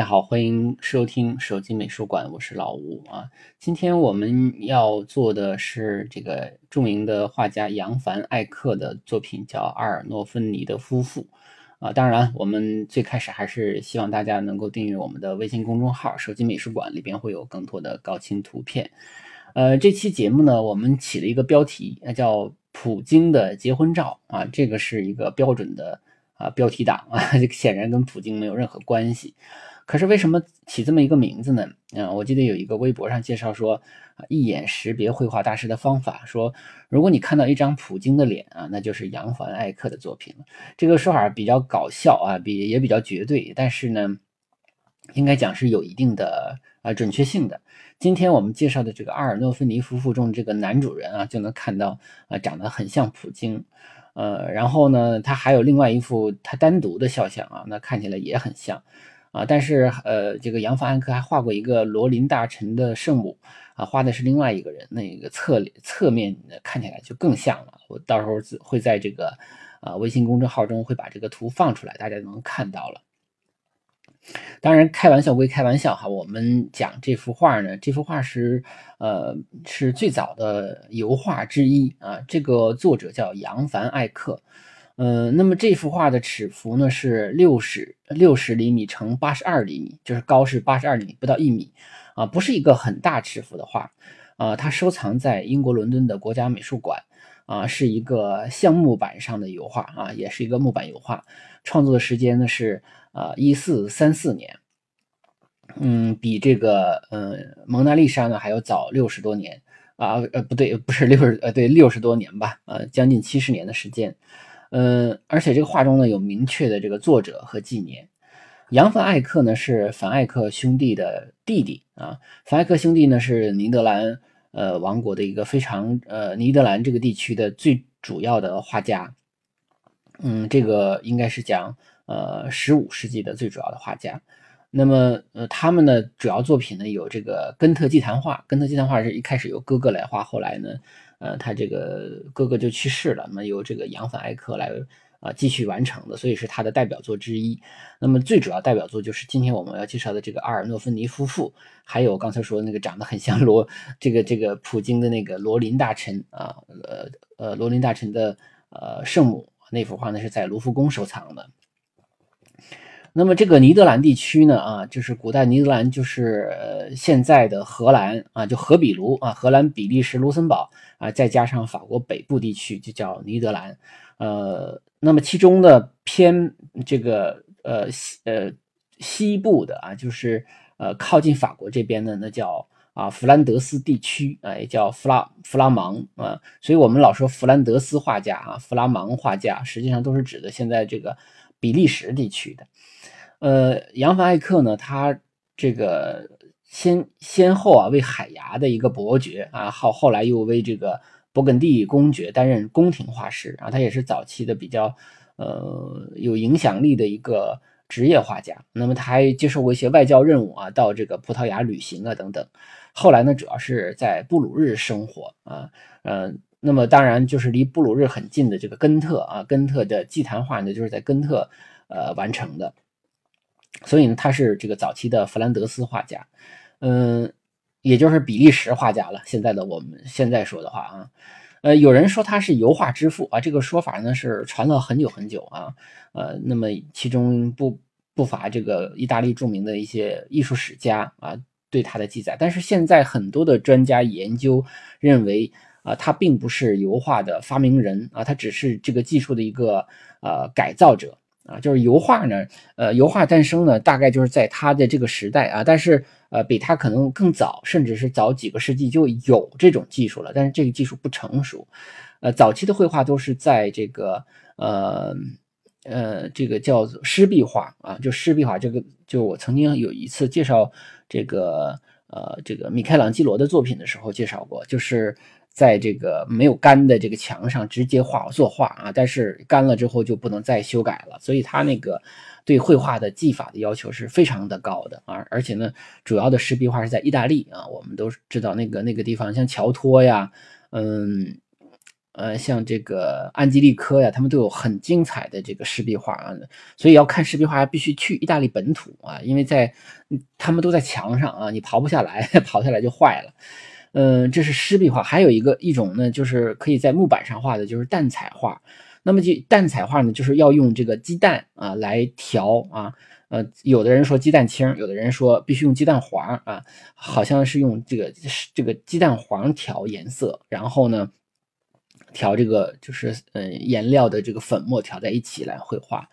大家好，欢迎收听手机美术馆，我是老吴啊。今天我们要做的是这个著名的画家扬凡艾克的作品，叫《阿尔诺芬尼的夫妇》啊。当然，我们最开始还是希望大家能够订阅我们的微信公众号“手机美术馆”，里边会有更多的高清图片。呃，这期节目呢，我们起了一个标题，那叫“普京的结婚照”啊。这个是一个标准的啊标题党啊，这个显然跟普京没有任何关系。可是为什么起这么一个名字呢？嗯，我记得有一个微博上介绍说，一眼识别绘画大师的方法，说如果你看到一张普京的脸啊，那就是杨凡艾克的作品。这个说法比较搞笑啊，比也比较绝对，但是呢，应该讲是有一定的啊准确性的。今天我们介绍的这个阿尔诺芬尼夫妇中这个男主人啊，就能看到啊，长得很像普京，呃，然后呢，他还有另外一幅他单独的肖像啊，那看起来也很像。啊，但是呃，这个杨凡艾克还画过一个罗林大臣的圣母啊，画的是另外一个人，那个侧侧面看起来就更像了。我到时候会在这个啊微信公众号中会把这个图放出来，大家能看到了。当然，开玩笑归开玩笑哈，我们讲这幅画呢，这幅画是呃是最早的油画之一啊，这个作者叫杨凡艾克。呃，那么这幅画的尺幅呢是六十六十厘米乘八十二厘米，就是高是八十二厘米，不到一米，啊，不是一个很大尺幅的画，啊，它收藏在英国伦敦的国家美术馆，啊，是一个橡木板上的油画，啊，也是一个木板油画，创作的时间呢是啊一四三四年，嗯，比这个呃蒙娜丽莎呢还要早六十多年，啊呃不对，不是六十呃对六十多年吧，呃将近七十年的时间。呃，而且这个画中呢有明确的这个作者和纪年。杨凡艾克呢是凡艾克兄弟的弟弟啊。凡艾克兄弟呢是尼德兰呃王国的一个非常呃尼德兰这个地区的最主要的画家。嗯，这个应该是讲呃十五世纪的最主要的画家。那么呃他们的主要作品呢有这个根特祭坛画。根特祭坛画是一开始由哥哥来画，后来呢。呃，他这个哥哥就去世了，那么由这个扬凡艾克来啊继续完成的，所以是他的代表作之一。那么最主要代表作就是今天我们要介绍的这个阿尔诺芬尼夫妇，还有刚才说那个长得很像罗这个这个普京的那个罗林大臣啊，呃呃罗林大臣的呃圣母那幅画呢是在卢浮宫收藏的。那么这个尼德兰地区呢，啊，就是古代尼德兰，就是呃现在的荷兰啊，就荷比卢啊，荷兰、比利时、卢森堡啊，再加上法国北部地区，就叫尼德兰。呃，那么其中的偏这个呃西呃西部的啊，就是呃靠近法国这边的，那叫啊弗兰德斯地区啊，也叫弗拉弗拉芒啊。所以我们老说弗兰德斯画家啊，弗拉芒画家，实际上都是指的现在这个比利时地区的。呃，扬凡艾克呢，他这个先先后啊为海牙的一个伯爵啊，后后来又为这个勃艮第公爵担任宫廷画师啊，他也是早期的比较呃有影响力的一个职业画家。那么他还接受过一些外交任务啊，到这个葡萄牙旅行啊等等。后来呢，主要是在布鲁日生活啊，呃，那么当然就是离布鲁日很近的这个根特啊，根特的祭坛画呢，就是在根特呃完成的。所以呢，他是这个早期的弗兰德斯画家，嗯，也就是比利时画家了。现在的我们现在说的话啊，呃，有人说他是油画之父啊，这个说法呢是传了很久很久啊，呃，那么其中不不乏这个意大利著名的一些艺术史家啊对他的记载。但是现在很多的专家研究认为，啊，他并不是油画的发明人啊，他只是这个技术的一个呃改造者啊。就是油画呢，呃，油画诞生呢，大概就是在他的这个时代啊，但是呃，比他可能更早，甚至是早几个世纪就有这种技术了，但是这个技术不成熟。呃，早期的绘画都是在这个呃呃这个叫做湿壁画啊，就湿壁画这个，就我曾经有一次介绍这个呃这个米开朗基罗的作品的时候介绍过，就是在这个没有干的这个墙上直接画作画啊，但是干了之后就不能再修改了，所以他那个对绘画的技法的要求是非常的高的啊，而且呢，主要的湿壁画是在意大利啊，我们都知道那个那个地方像乔托呀，嗯。呃，像这个安吉利科呀，他们都有很精彩的这个湿壁画啊，所以要看湿壁画必须去意大利本土啊，因为在他们都在墙上啊，你刨不下来，刨下来就坏了。嗯，这是湿壁画，还有一个一种呢，就是可以在木板上画的，就是蛋彩画。那么就蛋彩画呢，就是要用这个鸡蛋啊来调啊，呃，有的人说鸡蛋清，有的人说必须用鸡蛋黄啊，好像是用这个这个鸡蛋黄调颜色，然后呢。调这个就是嗯颜料的这个粉末调在一起来绘画，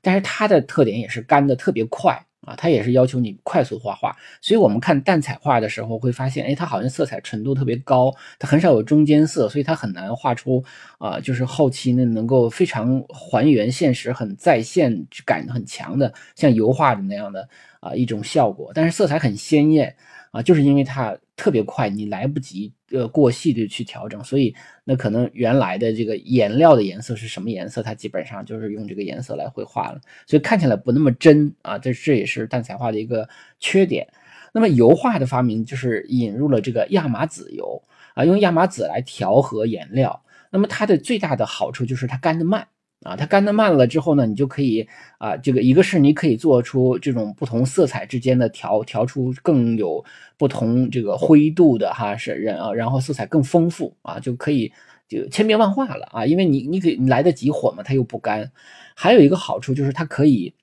但是它的特点也是干的特别快啊，它也是要求你快速画画。所以我们看淡彩画的时候会发现，哎，它好像色彩纯度特别高，它很少有中间色，所以它很难画出啊，就是后期呢能够非常还原现实、很在线感很强的像油画的那样的啊一种效果。但是色彩很鲜艳啊，就是因为它。特别快，你来不及呃过细的去调整，所以那可能原来的这个颜料的颜色是什么颜色，它基本上就是用这个颜色来绘画了，所以看起来不那么真啊。这这也是淡彩画的一个缺点。那么油画的发明就是引入了这个亚麻籽油啊，用亚麻籽来调和颜料。那么它的最大的好处就是它干得慢。啊，它干的慢了之后呢，你就可以啊，这个一个是你可以做出这种不同色彩之间的调调出更有不同这个灰度的哈是人啊，然后色彩更丰富啊，就可以就千变万化了啊，因为你你可以你来得及火嘛，它又不干，还有一个好处就是它可以。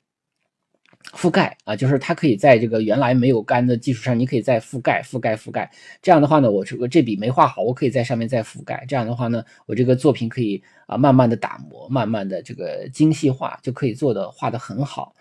覆盖啊，就是它可以在这个原来没有干的基础上，你可以再覆盖、覆盖、覆盖。这样的话呢，我这个这笔没画好，我可以在上面再覆盖。这样的话呢，我这个作品可以啊慢慢的打磨，慢慢的这个精细化，就可以做的画的很好。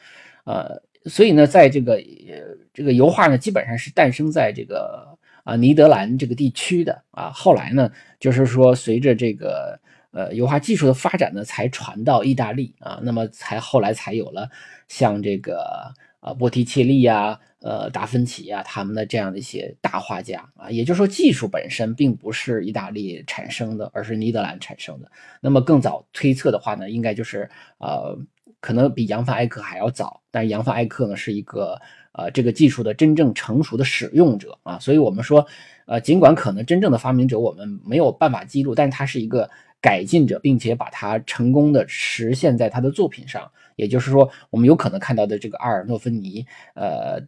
呃，所以呢，在这个呃这个油画呢，基本上是诞生在这个啊尼德兰这个地区的啊。后来呢，就是说随着这个呃油画技术的发展呢，才传到意大利啊，那么才后来才有了。像这个呃波提切利呀，呃达芬奇呀，他们的这样的一些大画家啊，也就是说技术本身并不是意大利产生的，而是尼德兰产生的。那么更早推测的话呢，应该就是呃可能比扬凡艾克还要早，但是扬凡艾克呢是一个呃这个技术的真正成熟的使用者啊，所以我们说呃尽管可能真正的发明者我们没有办法记录，但是他是一个改进者，并且把它成功的实现在他的作品上。也就是说，我们有可能看到的这个阿尔诺芬尼，呃，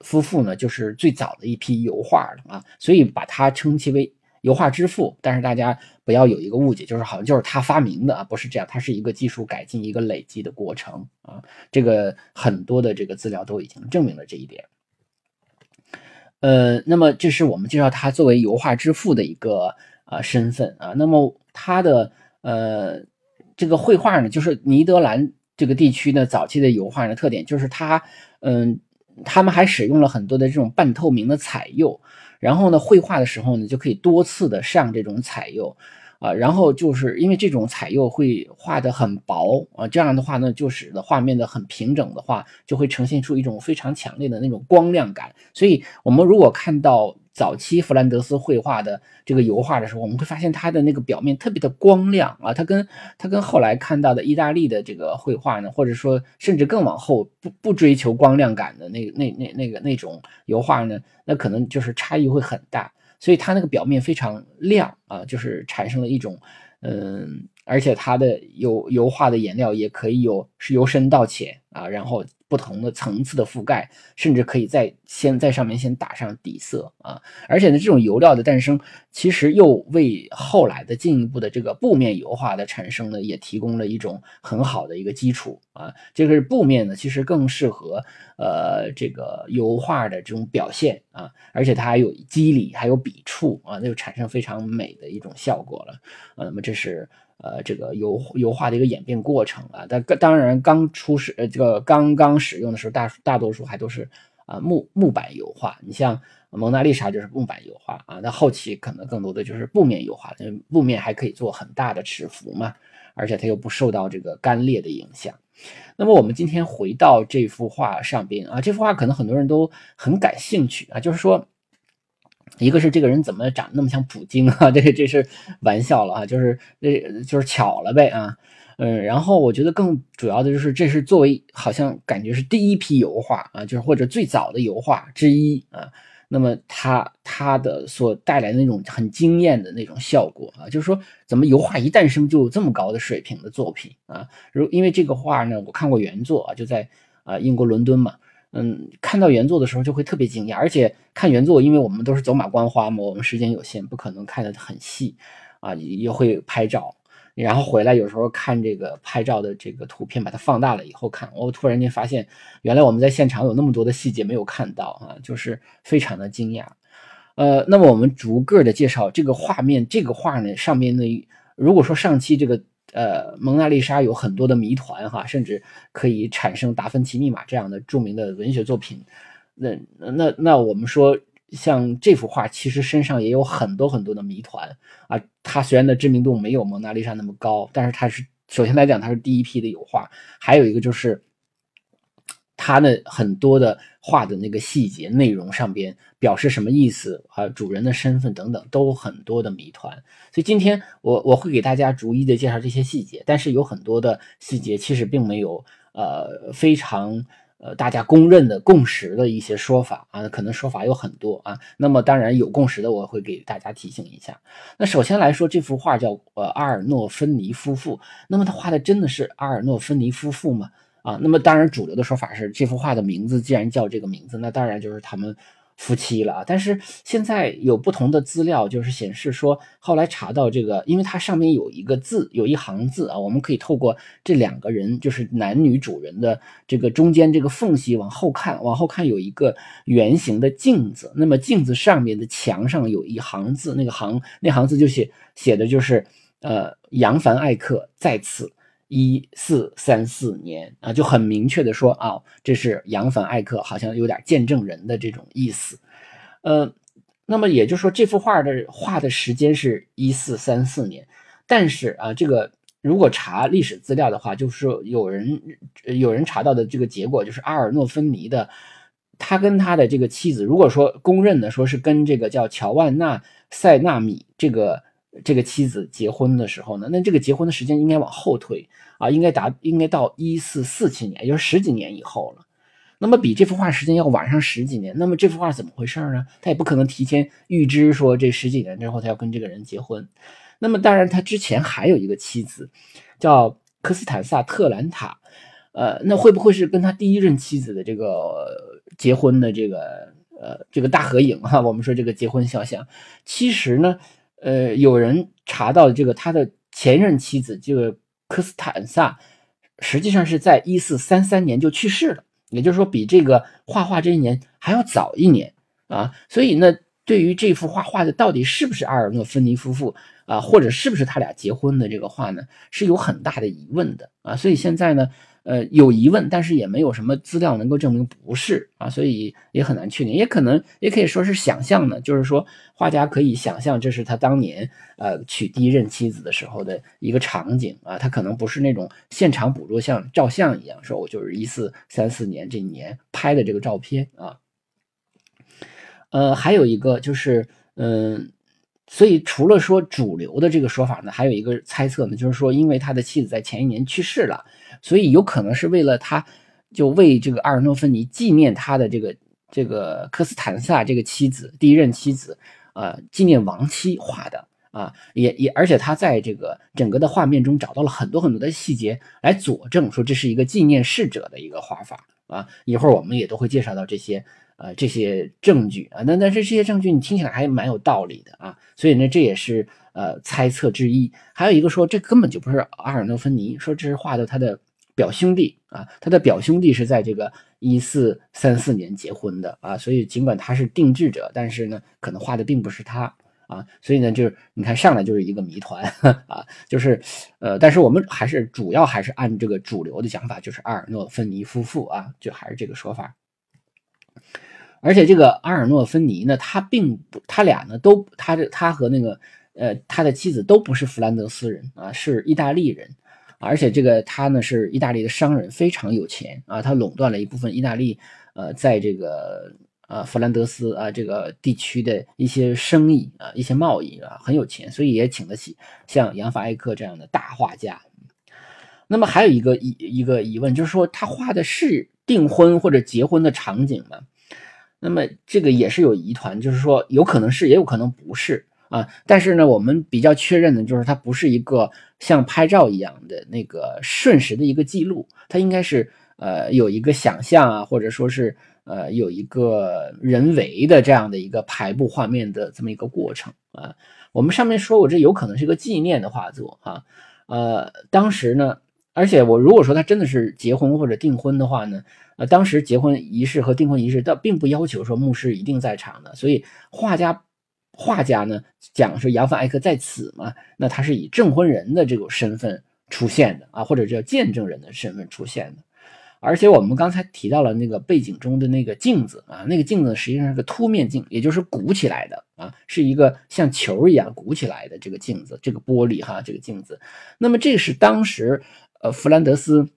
夫妇呢，就是最早的一批油画了啊，所以把他称其为油画之父。但是大家不要有一个误解，就是好像就是他发明的啊，不是这样，它是一个技术改进、一个累积的过程啊。这个很多的这个资料都已经证明了这一点。呃，那么这是我们介绍他作为油画之父的一个啊身份啊。那么他的呃这个绘画呢，就是尼德兰。这个地区呢，早期的油画的特点就是它，嗯，他们还使用了很多的这种半透明的彩釉，然后呢，绘画的时候呢，就可以多次的上这种彩釉。啊，然后就是因为这种彩釉会画的很薄啊，这样的话呢，就使得画面的很平整的话，就会呈现出一种非常强烈的那种光亮感。所以，我们如果看到早期弗兰德斯绘画的这个油画的时候，我们会发现它的那个表面特别的光亮啊，它跟它跟后来看到的意大利的这个绘画呢，或者说甚至更往后不不追求光亮感的那那那那个那种油画呢，那可能就是差异会很大。所以它那个表面非常亮啊，就是产生了一种，嗯，而且它的油油画的颜料也可以有是由深到浅啊，然后不同的层次的覆盖，甚至可以在先在上面先打上底色啊。而且呢，这种油料的诞生，其实又为后来的进一步的这个布面油画的产生呢，也提供了一种很好的一个基础啊。这个布面呢，其实更适合呃这个油画的这种表现啊，而且它还有肌理，还有笔触啊，那就产生非常美的一种效果了。那么这是。呃，这个油油画的一个演变过程啊，但当然刚初始呃这个刚刚使用的时候，大大多数还都是啊木木板油画。你像蒙娜丽莎就是木板油画啊，那后期可能更多的就是布面油画，因为布面还可以做很大的尺幅嘛，而且它又不受到这个干裂的影响。那么我们今天回到这幅画上边啊，这幅画可能很多人都很感兴趣啊，就是说。一个是这个人怎么长得那么像普京啊？这这是玩笑了啊，就是这就是巧了呗啊，嗯，然后我觉得更主要的就是这是作为好像感觉是第一批油画啊，就是或者最早的油画之一啊，那么它它的所带来的那种很惊艳的那种效果啊，就是说怎么油画一诞生就有这么高的水平的作品啊？如因为这个画呢，我看过原作啊，就在啊英国伦敦嘛。嗯，看到原作的时候就会特别惊讶，而且看原作，因为我们都是走马观花嘛，我们时间有限，不可能看得很细啊，也会拍照，然后回来有时候看这个拍照的这个图片，把它放大了以后看，我突然间发现，原来我们在现场有那么多的细节没有看到啊，就是非常的惊讶。呃，那么我们逐个的介绍这个画面，这个画呢上面的，如果说上期这个。呃，蒙娜丽莎有很多的谜团哈，甚至可以产生达芬奇密码这样的著名的文学作品。那那那我们说，像这幅画，其实身上也有很多很多的谜团啊。它虽然的知名度没有蒙娜丽莎那么高，但是它是首先来讲，它是第一批的油画。还有一个就是。他的很多的画的那个细节内容上边表示什么意思啊？主人的身份等等都很多的谜团。所以今天我我会给大家逐一的介绍这些细节，但是有很多的细节其实并没有呃非常呃大家公认的共识的一些说法啊，可能说法有很多啊。那么当然有共识的我会给大家提醒一下。那首先来说，这幅画叫呃阿尔诺芬尼夫妇，那么他画的真的是阿尔诺芬尼夫妇吗？啊，那么当然，主流的说法是这幅画的名字既然叫这个名字，那当然就是他们夫妻了啊。但是现在有不同的资料，就是显示说，后来查到这个，因为它上面有一个字，有一行字啊，我们可以透过这两个人，就是男女主人的这个中间这个缝隙往后看，往后看有一个圆形的镜子，那么镜子上面的墙上有一行字，那个行那行字就写写的就是呃扬凡艾克在此。一四三四年啊，就很明确的说啊，这是扬凡艾克，好像有点见证人的这种意思。呃，那么也就是说，这幅画的画的时间是一四三四年，但是啊，这个如果查历史资料的话，就是说有人有人查到的这个结果，就是阿尔诺芬尼的他跟他的这个妻子，如果说公认的说是跟这个叫乔万纳塞纳米这个。这个妻子结婚的时候呢，那这个结婚的时间应该往后推啊，应该达应该到一四四七年，也就是十几年以后了。那么比这幅画时间要晚上十几年，那么这幅画怎么回事呢？他也不可能提前预知说这十几年之后他要跟这个人结婚。那么当然，他之前还有一个妻子叫科斯坦萨特兰塔，呃，那会不会是跟他第一任妻子的这个结婚的这个呃这个大合影哈？我们说这个结婚肖像，其实呢。呃，有人查到这个他的前任妻子这个科斯坦萨，实际上是在一四三三年就去世了，也就是说比这个画画这一年还要早一年啊。所以呢，对于这幅画画的到底是不是阿尔诺芬尼夫妇啊，或者是不是他俩结婚的这个画呢，是有很大的疑问的啊。所以现在呢。呃，有疑问，但是也没有什么资料能够证明不是啊，所以也很难确定，也可能也可以说是想象呢，就是说画家可以想象这是他当年呃娶第一任妻子的时候的一个场景啊，他可能不是那种现场捕捉像照相一样，说我就是一四三四年这一年拍的这个照片啊。呃，还有一个就是，嗯，所以除了说主流的这个说法呢，还有一个猜测呢，就是说因为他的妻子在前一年去世了。所以有可能是为了他，就为这个阿尔诺芬尼纪念他的这个这个科斯坦萨这个妻子第一任妻子，呃，纪念亡妻画的啊，也也而且他在这个整个的画面中找到了很多很多的细节来佐证说这是一个纪念逝者的一个画法啊。一会儿我们也都会介绍到这些呃这些证据啊。那但是这些证据你听起来还蛮有道理的啊，所以呢这也是呃猜测之一。还有一个说这根本就不是阿尔诺芬尼，说这是画的他的表兄弟啊，他的表兄弟是在这个一四三四年结婚的啊，所以尽管他是定制者，但是呢可能画的并不是他。啊，所以呢，就是你看上来就是一个谜团啊，就是，呃，但是我们还是主要还是按这个主流的讲法，就是阿尔诺芬尼夫妇啊，就还是这个说法。而且这个阿尔诺芬尼呢，他并不，他俩呢都，他这他和那个呃他的妻子都不是弗兰德斯人啊，是意大利人，而且这个他呢是意大利的商人，非常有钱啊，他垄断了一部分意大利呃在这个。呃，弗兰德斯啊，这个地区的一些生意啊，一些贸易啊，很有钱，所以也请得起像扬法艾克这样的大画家。那么还有一个一一个疑问，就是说他画的是订婚或者结婚的场景吗？那么这个也是有疑团，就是说有可能是，也有可能不是啊。但是呢，我们比较确认的就是它不是一个像拍照一样的那个瞬时的一个记录，它应该是呃有一个想象啊，或者说是。呃，有一个人为的这样的一个排布画面的这么一个过程啊。我们上面说过，这有可能是一个纪念的画作啊。呃，当时呢，而且我如果说他真的是结婚或者订婚的话呢，呃，当时结婚仪式和订婚仪式，倒并不要求说牧师一定在场的，所以画家画家呢讲是扬凡艾克在此嘛，那他是以证婚人的这种身份出现的啊，或者叫见证人的身份出现的。而且我们刚才提到了那个背景中的那个镜子啊，那个镜子实际上是个凸面镜，也就是鼓起来的啊，是一个像球一样鼓起来的这个镜子，这个玻璃哈，这个镜子。那么这是当时呃弗兰德斯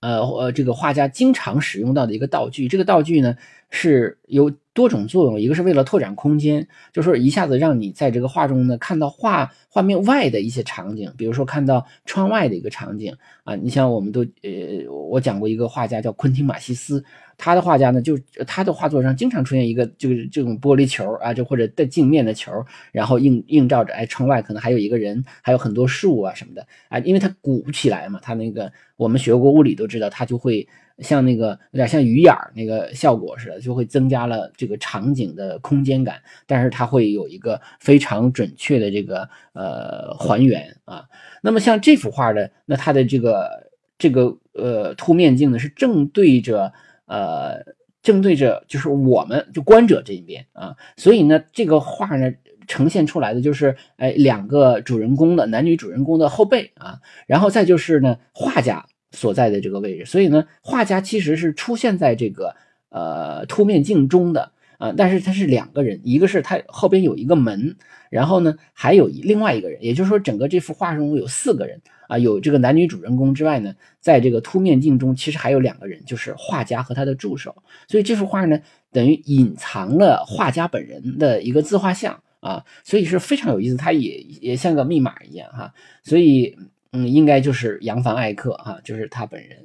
呃呃这个画家经常使用到的一个道具，这个道具呢是有。多种作用，一个是为了拓展空间，就是一下子让你在这个画中呢看到画画面外的一些场景，比如说看到窗外的一个场景啊。你像我们都呃，我讲过一个画家叫昆汀马西斯，他的画家呢就他的画作上经常出现一个就是这种玻璃球啊，就或者带镜面的球，然后映映照着哎窗外可能还有一个人，还有很多树啊什么的啊，因为它鼓起来嘛，它那个我们学过物理都知道，它就会。像那个有点像鱼眼儿那个效果似的，就会增加了这个场景的空间感，但是它会有一个非常准确的这个呃还原啊。那么像这幅画的，那它的这个这个呃凸面镜呢是正对着呃正对着就是我们就观者这一边啊，所以呢这个画呢呈现出来的就是哎两个主人公的男女主人公的后背啊，然后再就是呢画家。所在的这个位置，所以呢，画家其实是出现在这个呃凸面镜中的。啊，但是他是两个人，一个是他后边有一个门，然后呢还有另外一个人，也就是说整个这幅画中有四个人。啊，有这个男女主人公之外呢，在这个凸面镜中其实还有两个人，就是画家和他的助手，所以这幅画呢等于隐藏了画家本人的一个自画像。啊，所以是非常有意思，它也也像个密码一样哈，所以。嗯，应该就是扬凡艾克啊，就是他本人。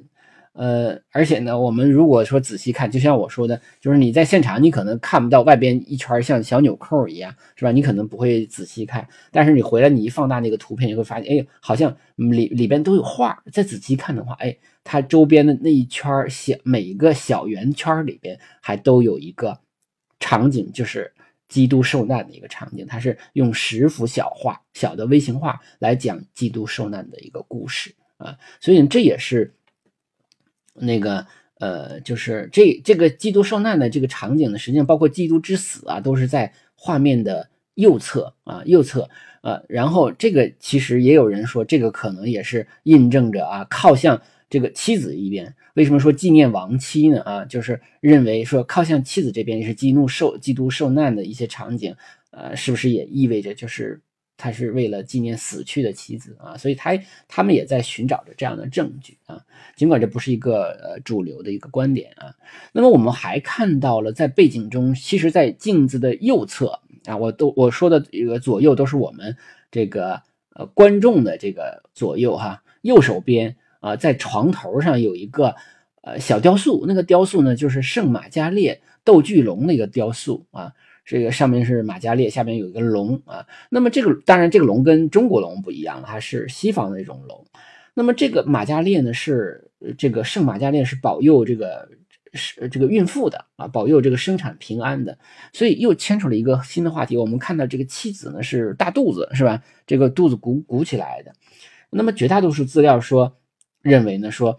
呃，而且呢，我们如果说仔细看，就像我说的，就是你在现场，你可能看不到外边一圈像小纽扣一样，是吧？你可能不会仔细看，但是你回来你一放大那个图片，你会发现，哎，好像里里边都有画。再仔细看的话，哎，它周边的那一圈小每一个小圆圈里边还都有一个场景，就是。基督受难的一个场景，它是用十幅小画、小的微型画来讲基督受难的一个故事啊，所以这也是那个呃，就是这这个基督受难的这个场景呢，实际上包括基督之死啊，都是在画面的右侧啊，右侧呃，然后这个其实也有人说，这个可能也是印证着啊，靠向这个妻子一边。为什么说纪念亡妻呢？啊，就是认为说靠向妻子这边是基督受基督受难的一些场景，呃，是不是也意味着就是他是为了纪念死去的妻子啊？所以他他们也在寻找着这样的证据啊。尽管这不是一个呃主流的一个观点啊。那么我们还看到了在背景中，其实，在镜子的右侧啊，我都我说的这个左右都是我们这个呃观众的这个左右哈，右手边。啊，在床头上有一个呃小雕塑，那个雕塑呢就是圣马加列斗巨龙那个雕塑啊，这个上面是马加列，下面有一个龙啊。那么这个当然这个龙跟中国龙不一样了，它是西方的那种龙。那么这个马加列呢是这个圣玛加烈是保佑这个是这个孕妇的啊，保佑这个生产平安的，所以又牵出了一个新的话题。我们看到这个妻子呢是大肚子是吧？这个肚子鼓鼓起来的。那么绝大多数资料说认为呢说。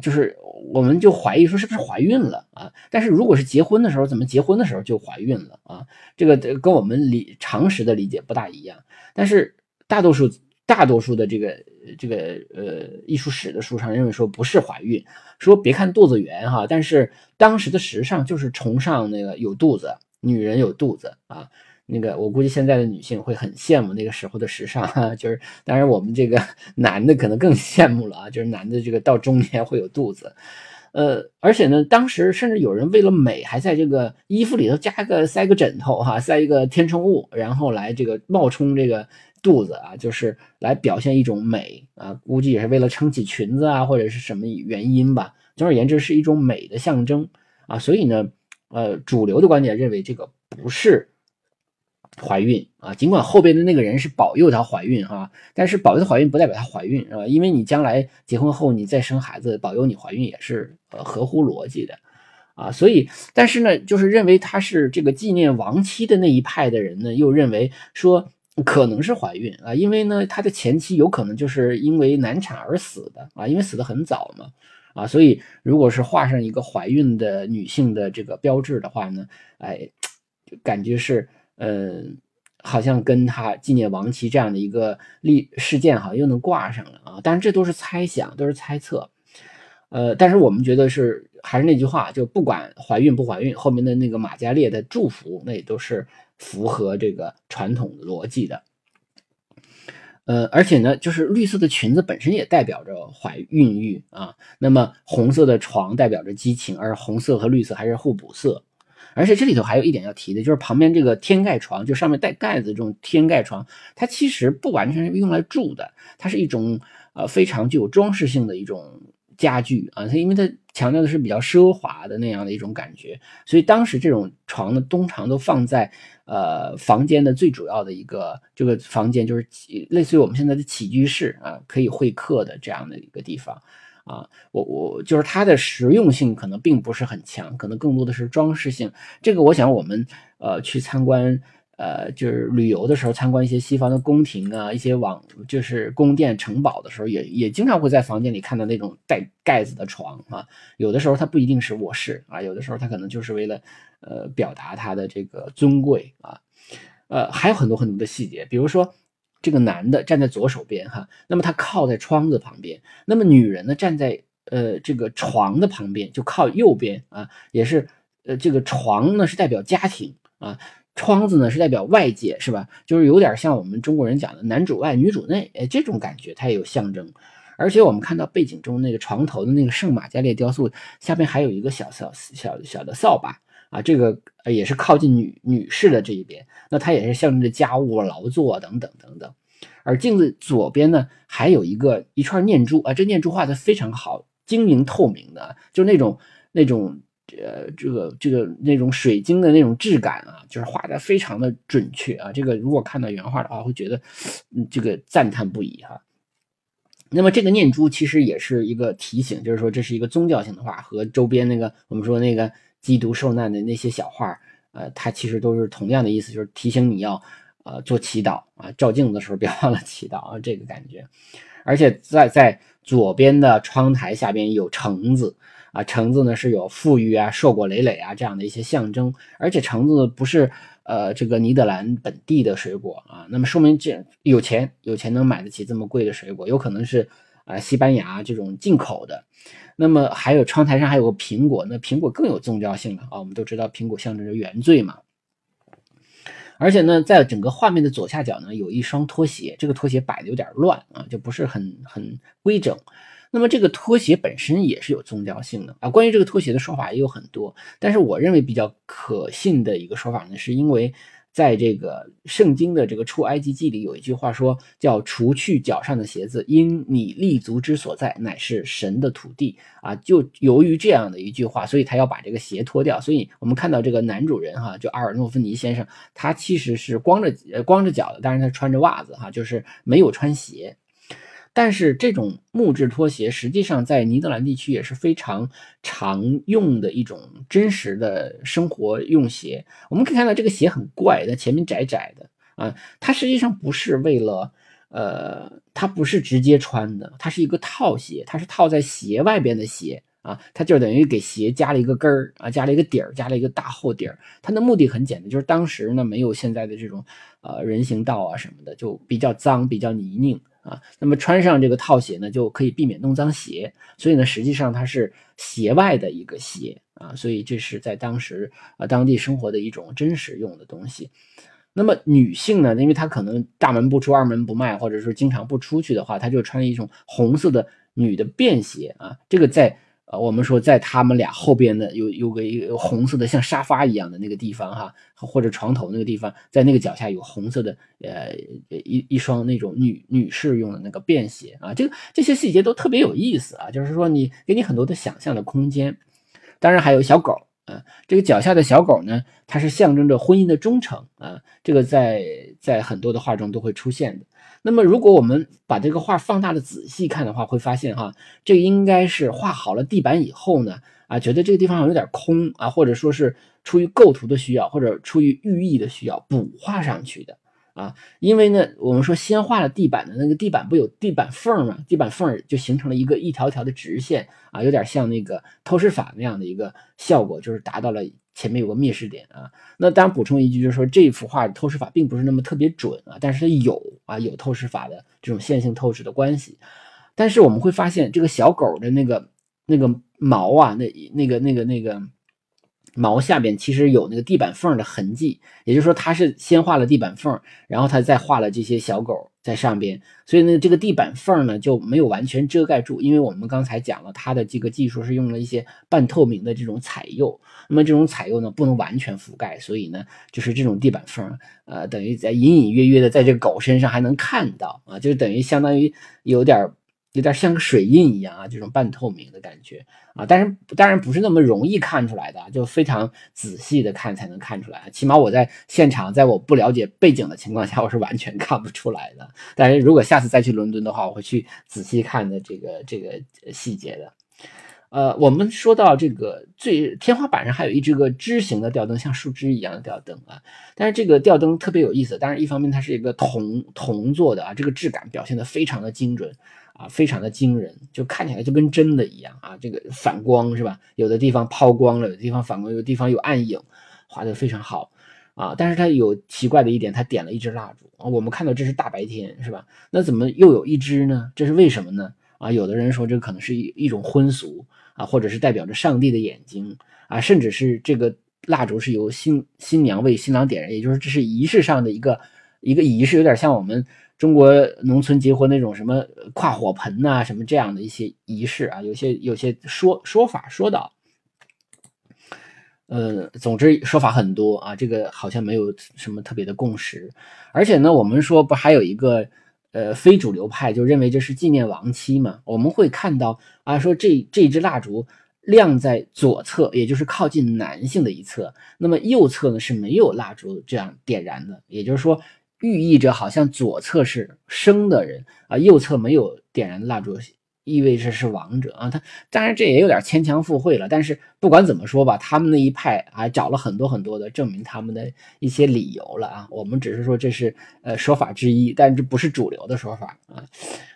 就是我们就怀疑说是不是怀孕了啊？但是如果是结婚的时候，怎么结婚的时候就怀孕了啊？这个跟我们理常识的理解不大一样。但是大多数大多数的这个这个呃艺术史的书上认为说不是怀孕，说别看肚子圆哈，但是当时的时尚就是崇尚那个有肚子，女人有肚子啊。那个，我估计现在的女性会很羡慕那个时候的时尚，哈，就是当然我们这个 男的可能更羡慕了啊，就是男的这个到中年会有肚子，呃，而且呢，当时甚至有人为了美，还在这个衣服里头加个塞个枕头哈，塞一个填充物，然后来这个冒充这个肚子啊，就是来表现一种美啊，估计也是为了撑起裙子啊，或者是什么原因吧。总而言之，是一种美的象征啊，所以呢，呃，主流的观点认为这个不是。怀孕啊，尽管后边的那个人是保佑她怀孕哈，但是保佑她怀孕不代表她怀孕啊，因为你将来结婚后你再生孩子，保佑你怀孕也是呃合乎逻辑的啊，所以但是呢，就是认为她是这个纪念亡妻的那一派的人呢，又认为说可能是怀孕啊，因为呢她的前妻有可能就是因为难产而死的啊，因为死的很早嘛啊，所以如果是画上一个怀孕的女性的这个标志的话呢，哎，感觉是。嗯，好像跟他纪念亡妻这样的一个历事件，好像又能挂上了啊！但是，这都是猜想，都是猜测。呃，但是我们觉得是还是那句话，就不管怀孕不怀孕，后面的那个马加列的祝福，那也都是符合这个传统逻辑的。呃，而且呢，就是绿色的裙子本身也代表着怀孕育啊。那么红色的床代表着激情，而红色和绿色还是互补色。而且这里头还有一点要提的，就是旁边这个天盖床，就上面带盖子这种天盖床，它其实不完全是用来住的，它是一种呃非常具有装饰性的一种家具啊。它因为它强调的是比较奢华的那样的一种感觉，所以当时这种床呢，通常都放在呃房间的最主要的一个这个房间，就是类似于我们现在的起居室啊，可以会客的这样的一个地方。啊，我我就是它的实用性可能并不是很强，可能更多的是装饰性。这个我想我们呃去参观呃就是旅游的时候，参观一些西方的宫廷啊，一些网就是宫殿城堡的时候，也也经常会在房间里看到那种带盖子的床啊。有的时候它不一定是卧室啊，有的时候它可能就是为了呃表达它的这个尊贵啊。呃，还有很多很多的细节，比如说。这个男的站在左手边哈，那么他靠在窗子旁边；那么女人呢，站在呃这个床的旁边，就靠右边啊，也是呃这个床呢是代表家庭啊，窗子呢是代表外界，是吧？就是有点像我们中国人讲的男主外女主内，哎，这种感觉它也有象征。而且我们看到背景中那个床头的那个圣马加列雕塑下面还有一个小小小小的扫把。啊，这个也是靠近女女士的这一边，那它也是象征着家务、劳作等等等等。而镜子左边呢，还有一个一串念珠啊，这念珠画的非常好，晶莹透明的，就那种那种呃，这个这个那种水晶的那种质感啊，就是画的非常的准确啊。这个如果看到原画的话，会觉得嗯，这个赞叹不已哈。那么这个念珠其实也是一个提醒，就是说这是一个宗教性的画，和周边那个我们说那个。缉毒受难的那些小画，呃，它其实都是同样的意思，就是提醒你要，呃，做祈祷啊，照镜子的时候别 忘了祈祷啊，这个感觉。而且在在左边的窗台下边有橙子啊，橙子呢是有富裕啊、硕果累累啊这样的一些象征。而且橙子不是呃这个尼德兰本地的水果啊，那么说明这有钱有钱能买得起这么贵的水果，有可能是啊西班牙这种进口的。那么还有窗台上还有个苹果，那苹果更有宗教性了啊！我们都知道苹果象征着原罪嘛。而且呢，在整个画面的左下角呢，有一双拖鞋，这个拖鞋摆的有点乱啊，就不是很很规整。那么这个拖鞋本身也是有宗教性的啊。关于这个拖鞋的说法也有很多，但是我认为比较可信的一个说法呢，是因为。在这个圣经的这个出埃及记里，有一句话说叫“除去脚上的鞋子，因你立足之所在乃是神的土地”啊，就由于这样的一句话，所以他要把这个鞋脱掉。所以我们看到这个男主人哈，就阿尔诺芬尼先生，他其实是光着呃光着脚的，但是他穿着袜子哈，就是没有穿鞋。但是这种木质拖鞋实际上在尼德兰地区也是非常常用的一种真实的生活用鞋。我们可以看到这个鞋很怪，它前面窄窄的啊，它实际上不是为了，呃，它不是直接穿的，它是一个套鞋，它是套在鞋外边的鞋。啊，它就等于给鞋加了一个跟儿啊，加了一个底儿，加了一个大厚底儿。它的目的很简单，就是当时呢没有现在的这种呃人行道啊什么的，就比较脏，比较泥泞啊。那么穿上这个套鞋呢，就可以避免弄脏鞋。所以呢，实际上它是鞋外的一个鞋啊。所以这是在当时啊当地生活的一种真实用的东西。那么女性呢，因为她可能大门不出二门不迈，或者说经常不出去的话，她就穿一种红色的女的便鞋啊。这个在呃，我们说在他们俩后边的有有个一个红色的像沙发一样的那个地方哈，或者床头那个地方，在那个脚下有红色的呃一一双那种女女士用的那个便鞋啊，这个这些细节都特别有意思啊，就是说你给你很多的想象的空间。当然还有小狗啊，这个脚下的小狗呢，它是象征着婚姻的忠诚啊，这个在在很多的画中都会出现的。那么，如果我们把这个画放大的仔细看的话，会发现哈，这应该是画好了地板以后呢，啊，觉得这个地方有点空啊，或者说是出于构图的需要，或者出于寓意的需要补画上去的啊。因为呢，我们说先画了地板的那个地板不有地板缝吗？地板缝就形成了一个一条条的直线啊，有点像那个透视法那样的一个效果，就是达到了。前面有个灭视点啊，那当然补充一句，就是说这幅画的透视法并不是那么特别准啊，但是它有啊有透视法的这种线性透视的关系。但是我们会发现这个小狗的那个那个毛啊，那那个那个那个毛下边其实有那个地板缝的痕迹，也就是说它是先画了地板缝，然后它再画了这些小狗。在上边，所以呢，这个地板缝呢就没有完全遮盖住，因为我们刚才讲了，它的这个技术是用了一些半透明的这种彩釉，那么这种彩釉呢不能完全覆盖，所以呢，就是这种地板缝，呃，等于在隐隐约约的在这个狗身上还能看到啊，就等于相当于有点。有点像个水印一样啊，这种半透明的感觉啊，但是当然不是那么容易看出来的，就非常仔细的看才能看出来。起码我在现场，在我不了解背景的情况下，我是完全看不出来的。但是如果下次再去伦敦的话，我会去仔细看的这个这个细节的。呃，我们说到这个最天花板上还有一只个枝形的吊灯，像树枝一样的吊灯啊。但是这个吊灯特别有意思，当然一方面它是一个铜铜做的啊，这个质感表现的非常的精准。啊，非常的惊人，就看起来就跟真的一样啊！这个反光是吧？有的地方抛光了，有的地方反光，有的地方有暗影，画的非常好啊！但是它有奇怪的一点，它点了一支蜡烛啊。我们看到这是大白天是吧？那怎么又有一支呢？这是为什么呢？啊，有的人说这可能是一一种婚俗啊，或者是代表着上帝的眼睛啊，甚至是这个蜡烛是由新新娘为新郎点燃，也就是这是仪式上的一个一个仪式，有点像我们。中国农村结婚那种什么跨火盆呐，什么这样的一些仪式啊，有些有些说说法说到，呃，总之说法很多啊，这个好像没有什么特别的共识。而且呢，我们说不还有一个呃非主流派就认为这是纪念亡妻嘛？我们会看到啊，说这这支蜡烛亮在左侧，也就是靠近男性的一侧，那么右侧呢是没有蜡烛这样点燃的，也就是说。寓意着好像左侧是生的人啊，右侧没有点燃蜡烛，意味着是亡者啊。他当然这也有点牵强附会了，但是不管怎么说吧，他们那一派还找了很多很多的证明他们的一些理由了啊。我们只是说这是呃说法之一，但这不是主流的说法啊。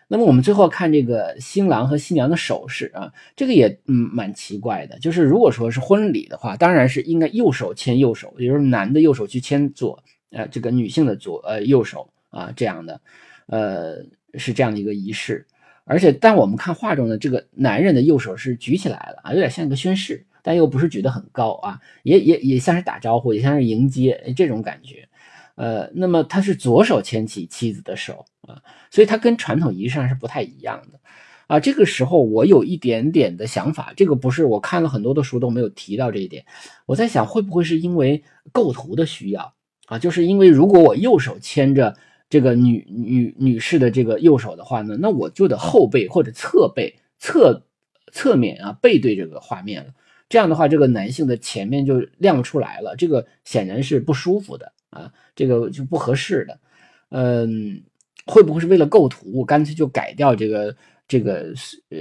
那么我们最后看这个新郎和新娘的首饰啊，这个也嗯蛮奇怪的，就是如果说是婚礼的话，当然是应该右手牵右手，也就是男的右手去牵左。呃，这个女性的左呃右手啊，这样的，呃是这样的一个仪式，而且但我们看画中的这个男人的右手是举起来了啊，有点像一个宣誓，但又不是举得很高啊，也也也像是打招呼，也像是迎接这种感觉，呃，那么他是左手牵起妻子的手啊，所以他跟传统仪式上是不太一样的啊。这个时候我有一点点的想法，这个不是我看了很多的书都没有提到这一点，我在想会不会是因为构图的需要。啊，就是因为如果我右手牵着这个女女女士的这个右手的话呢，那我就得后背或者侧背侧侧面啊背对这个画面了。这样的话，这个男性的前面就亮出来了，这个显然是不舒服的啊，这个就不合适的。嗯，会不会是为了构图，干脆就改掉这个这个呃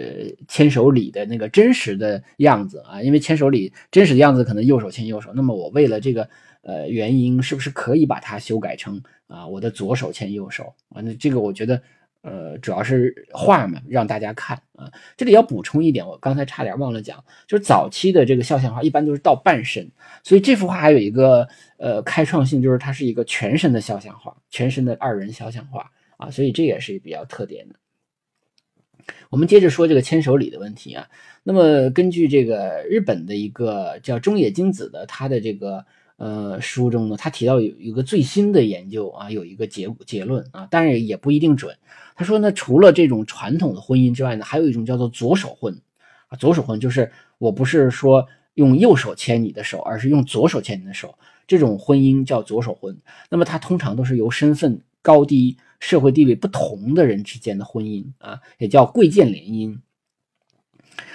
牵手礼的那个真实的样子啊？因为牵手礼真实的样子可能右手牵右手，那么我为了这个呃原因，是不是可以把它修改成啊我的左手牵右手啊？那这个我觉得。呃，主要是画嘛，让大家看啊。这里要补充一点，我刚才差点忘了讲，就是早期的这个肖像画一般都是到半身，所以这幅画还有一个呃开创性，就是它是一个全身的肖像画，全身的二人肖像画啊，所以这也是比较特点的。我们接着说这个牵手礼的问题啊。那么根据这个日本的一个叫中野精子的他的这个。呃，书中呢，他提到有一个最新的研究啊，有一个结结论啊，但是也不一定准。他说呢，除了这种传统的婚姻之外呢，还有一种叫做左手婚啊，左手婚就是我不是说用右手牵你的手，而是用左手牵你的手，这种婚姻叫左手婚。那么它通常都是由身份高低、社会地位不同的人之间的婚姻啊，也叫贵贱联姻，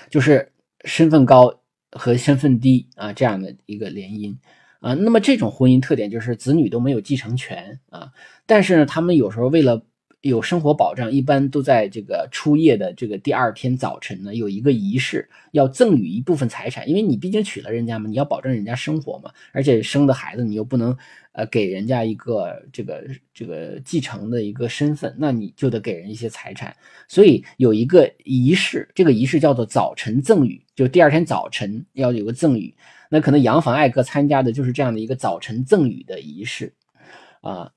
就是身份高和身份低啊这样的一个联姻。啊，那么这种婚姻特点就是子女都没有继承权啊，但是呢，他们有时候为了有生活保障，一般都在这个初夜的这个第二天早晨呢，有一个仪式，要赠与一部分财产，因为你毕竟娶了人家嘛，你要保证人家生活嘛，而且生的孩子你又不能呃给人家一个这个这个继承的一个身份，那你就得给人一些财产，所以有一个仪式，这个仪式叫做早晨赠与，就第二天早晨要有个赠与。那可能扬凡艾克参加的就是这样的一个早晨赠与的仪式，啊，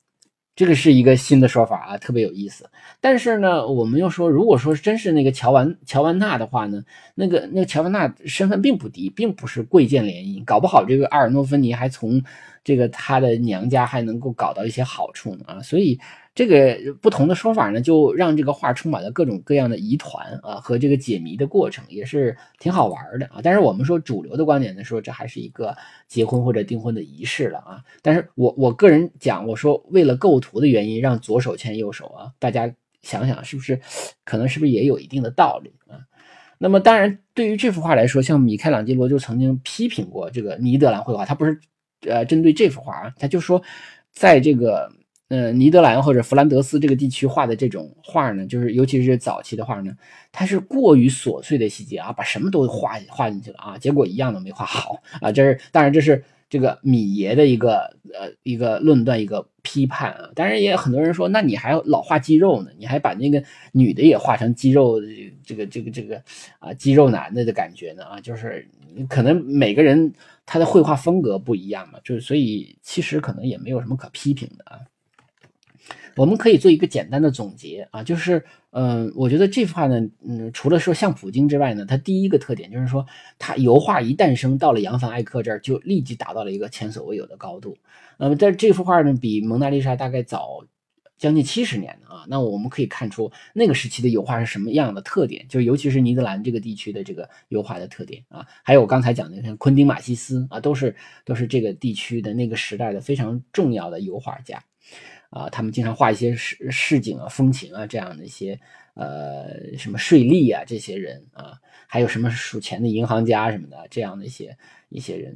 这个是一个新的说法啊，特别有意思。但是呢，我们又说，如果说真是那个乔万乔万娜的话呢，那个那个乔万娜身份并不低，并不是贵贱联姻，搞不好这个阿尔诺芬尼还从这个他的娘家还能够搞到一些好处呢啊，所以。这个不同的说法呢，就让这个画充满了各种各样的疑团啊和这个解谜的过程，也是挺好玩的啊。但是我们说主流的观点呢，说这还是一个结婚或者订婚的仪式了啊。但是我我个人讲，我说为了构图的原因，让左手牵右手啊，大家想想是不是，可能是不是也有一定的道理啊？那么当然，对于这幅画来说，像米开朗基罗就曾经批评过这个尼德兰绘画，他不是呃针对这幅画啊，他就说在这个。呃，尼德兰或者弗兰德斯这个地区画的这种画呢，就是尤其是早期的画呢，它是过于琐碎的细节啊，把什么都画画进去了啊，结果一样都没画好啊。这是当然，这是这个米爷的一个呃一个论断，一个批判啊。当然，也有很多人说，那你还老画肌肉呢？你还把那个女的也画成肌肉这个这个这个啊肌肉男的的感觉呢？啊，就是可能每个人他的绘画风格不一样嘛，就是所以其实可能也没有什么可批评的啊。我们可以做一个简单的总结啊，就是，嗯，我觉得这幅画呢，嗯，除了说像普京之外呢，它第一个特点就是说，它油画一诞生到了扬凡艾克这儿，就立即达到了一个前所未有的高度。那么，在这幅画呢，比蒙娜丽莎大概早将近七十年啊。那我们可以看出那个时期的油画是什么样的特点，就尤其是尼德兰这个地区的这个油画的特点啊。还有我刚才讲的像昆汀马西斯啊，都是都是这个地区的那个时代的非常重要的油画家。啊，他们经常画一些市市景啊、风情啊这样的一些，呃，什么税吏啊这些人啊，还有什么数钱的银行家什么的这样的一些一些人。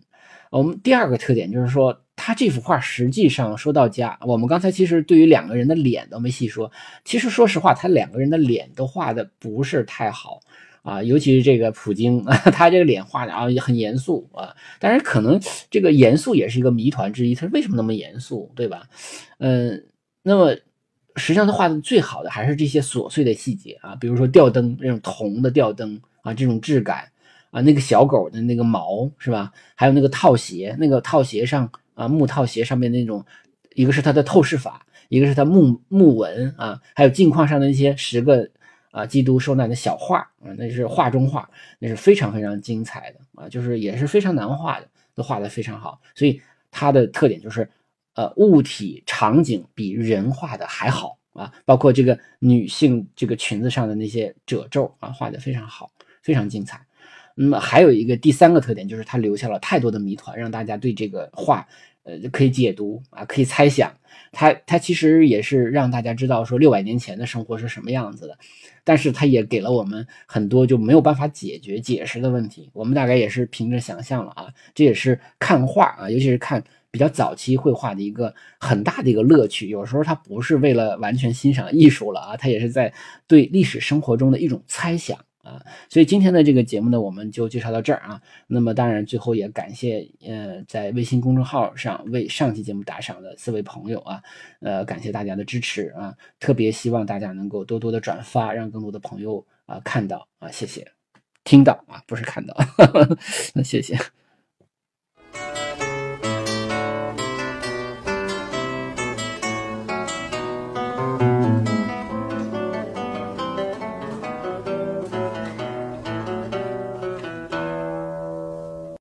我们第二个特点就是说，他这幅画实际上说到家，我们刚才其实对于两个人的脸都没细说。其实说实话，他两个人的脸都画的不是太好。啊，尤其是这个普京，他这个脸画的啊也很严肃啊，但是可能这个严肃也是一个谜团之一，他为什么那么严肃，对吧？嗯，那么实际上他画的最好的还是这些琐碎的细节啊，比如说吊灯这种铜的吊灯啊，这种质感啊，那个小狗的那个毛是吧？还有那个套鞋，那个套鞋上啊木套鞋上面那种，一个是它的透视法，一个是它木木纹啊，还有镜框上的那些十个。啊，基督受难的小画啊，那是画中画，那是非常非常精彩的啊，就是也是非常难画的，都画得非常好。所以它的特点就是，呃，物体场景比人画的还好啊，包括这个女性这个裙子上的那些褶皱啊，画得非常好，非常精彩。那么还有一个第三个特点就是它留下了太多的谜团，让大家对这个画。呃，可以解读啊，可以猜想，它它其实也是让大家知道说六百年前的生活是什么样子的，但是它也给了我们很多就没有办法解决解释的问题，我们大概也是凭着想象了啊，这也是看画啊，尤其是看比较早期绘画的一个很大的一个乐趣。有时候它不是为了完全欣赏艺术了啊，它也是在对历史生活中的一种猜想。啊，所以今天的这个节目呢，我们就介绍到这儿啊。那么当然，最后也感谢呃，在微信公众号上为上期节目打赏的四位朋友啊，呃，感谢大家的支持啊，特别希望大家能够多多的转发，让更多的朋友啊看到啊，谢谢，听到啊，不是看到，那谢谢。